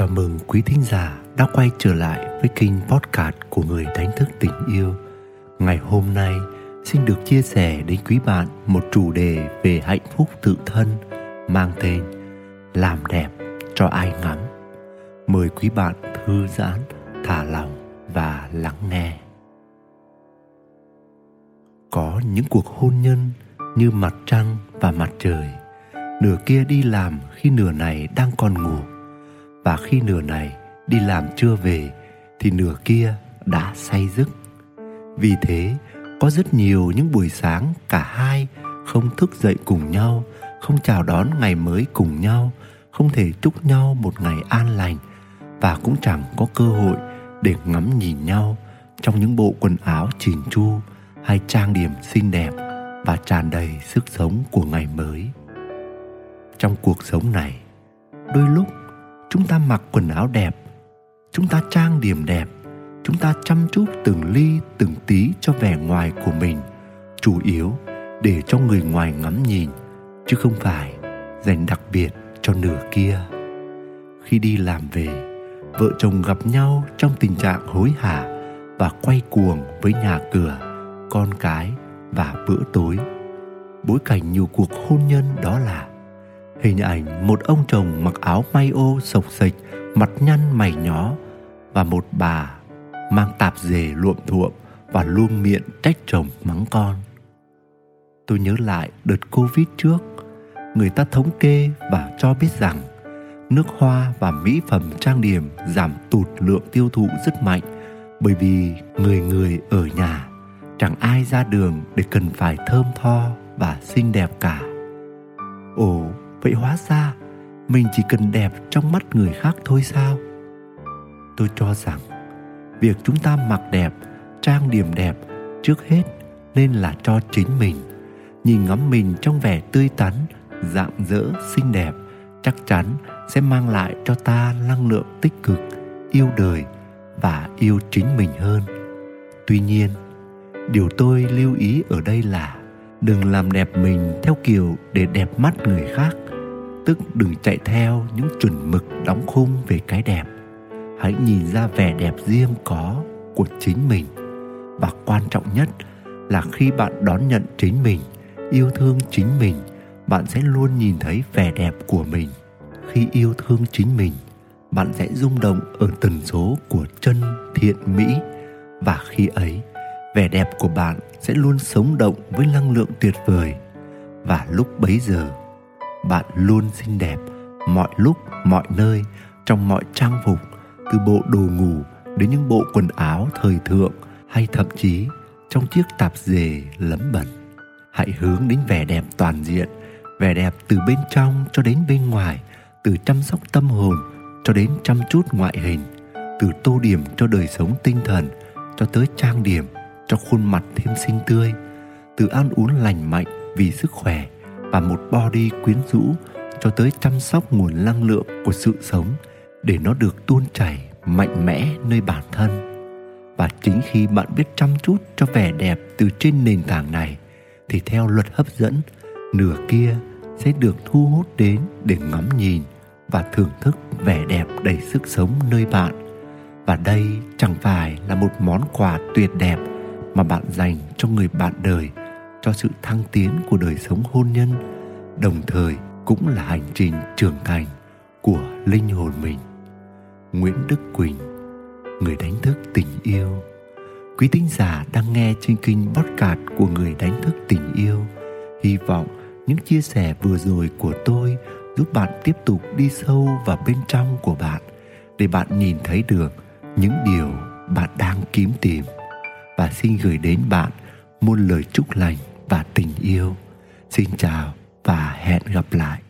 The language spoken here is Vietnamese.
Chào mừng quý thính giả đã quay trở lại với kênh podcast của người đánh thức tình yêu. Ngày hôm nay xin được chia sẻ đến quý bạn một chủ đề về hạnh phúc tự thân mang tên Làm đẹp cho ai ngắm. Mời quý bạn thư giãn, thả lòng và lắng nghe. Có những cuộc hôn nhân như mặt trăng và mặt trời. Nửa kia đi làm khi nửa này đang còn ngủ và khi nửa này đi làm chưa về, thì nửa kia đã say giấc. Vì thế, có rất nhiều những buổi sáng cả hai không thức dậy cùng nhau, không chào đón ngày mới cùng nhau, không thể chúc nhau một ngày an lành và cũng chẳng có cơ hội để ngắm nhìn nhau trong những bộ quần áo chỉn chu hay trang điểm xinh đẹp và tràn đầy sức sống của ngày mới. Trong cuộc sống này, đôi lúc chúng ta mặc quần áo đẹp. Chúng ta trang điểm đẹp. Chúng ta chăm chút từng ly, từng tí cho vẻ ngoài của mình, chủ yếu để cho người ngoài ngắm nhìn, chứ không phải dành đặc biệt cho nửa kia. Khi đi làm về, vợ chồng gặp nhau trong tình trạng hối hả và quay cuồng với nhà cửa, con cái và bữa tối. Bối cảnh nhiều cuộc hôn nhân đó là hình ảnh một ông chồng mặc áo may ô sộc sịch mặt nhăn mày nhó và một bà mang tạp dề luộm thuộm và luôn miệng trách chồng mắng con. Tôi nhớ lại đợt covid trước, người ta thống kê và cho biết rằng nước hoa và mỹ phẩm trang điểm giảm tụt lượng tiêu thụ rất mạnh bởi vì người người ở nhà, chẳng ai ra đường để cần phải thơm tho và xinh đẹp cả. Ồ vậy hóa ra mình chỉ cần đẹp trong mắt người khác thôi sao? Tôi cho rằng việc chúng ta mặc đẹp, trang điểm đẹp trước hết nên là cho chính mình. Nhìn ngắm mình trong vẻ tươi tắn dạng dỡ xinh đẹp, chắc chắn sẽ mang lại cho ta năng lượng tích cực, yêu đời và yêu chính mình hơn. Tuy nhiên, điều tôi lưu ý ở đây là đừng làm đẹp mình theo kiểu để đẹp mắt người khác tức đừng chạy theo những chuẩn mực đóng khung về cái đẹp. Hãy nhìn ra vẻ đẹp riêng có của chính mình. Và quan trọng nhất là khi bạn đón nhận chính mình, yêu thương chính mình, bạn sẽ luôn nhìn thấy vẻ đẹp của mình. Khi yêu thương chính mình, bạn sẽ rung động ở tần số của chân, thiện, mỹ. Và khi ấy, vẻ đẹp của bạn sẽ luôn sống động với năng lượng tuyệt vời. Và lúc bấy giờ bạn luôn xinh đẹp mọi lúc, mọi nơi, trong mọi trang phục, từ bộ đồ ngủ đến những bộ quần áo thời thượng hay thậm chí trong chiếc tạp dề lấm bẩn hãy hướng đến vẻ đẹp toàn diện, vẻ đẹp từ bên trong cho đến bên ngoài, từ chăm sóc tâm hồn cho đến chăm chút ngoại hình, từ tô điểm cho đời sống tinh thần, cho tới trang điểm, cho khuôn mặt thêm xinh tươi, từ ăn uống lành mạnh vì sức khỏe và một body quyến rũ cho tới chăm sóc nguồn năng lượng của sự sống để nó được tuôn chảy mạnh mẽ nơi bản thân. Và chính khi bạn biết chăm chút cho vẻ đẹp từ trên nền tảng này, thì theo luật hấp dẫn, nửa kia sẽ được thu hút đến để ngắm nhìn và thưởng thức vẻ đẹp đầy sức sống nơi bạn. Và đây chẳng phải là một món quà tuyệt đẹp mà bạn dành cho người bạn đời cho sự thăng tiến của đời sống hôn nhân, đồng thời cũng là hành trình trưởng thành của linh hồn mình. Nguyễn đức quỳnh, người đánh thức tình yêu. Quý tín giả đang nghe trên kênh podcast của người đánh thức tình yêu, hy vọng những chia sẻ vừa rồi của tôi giúp bạn tiếp tục đi sâu vào bên trong của bạn để bạn nhìn thấy được những điều bạn đang kiếm tìm. Và xin gửi đến bạn muôn lời chúc lành và tình yêu. Xin chào và hẹn gặp lại.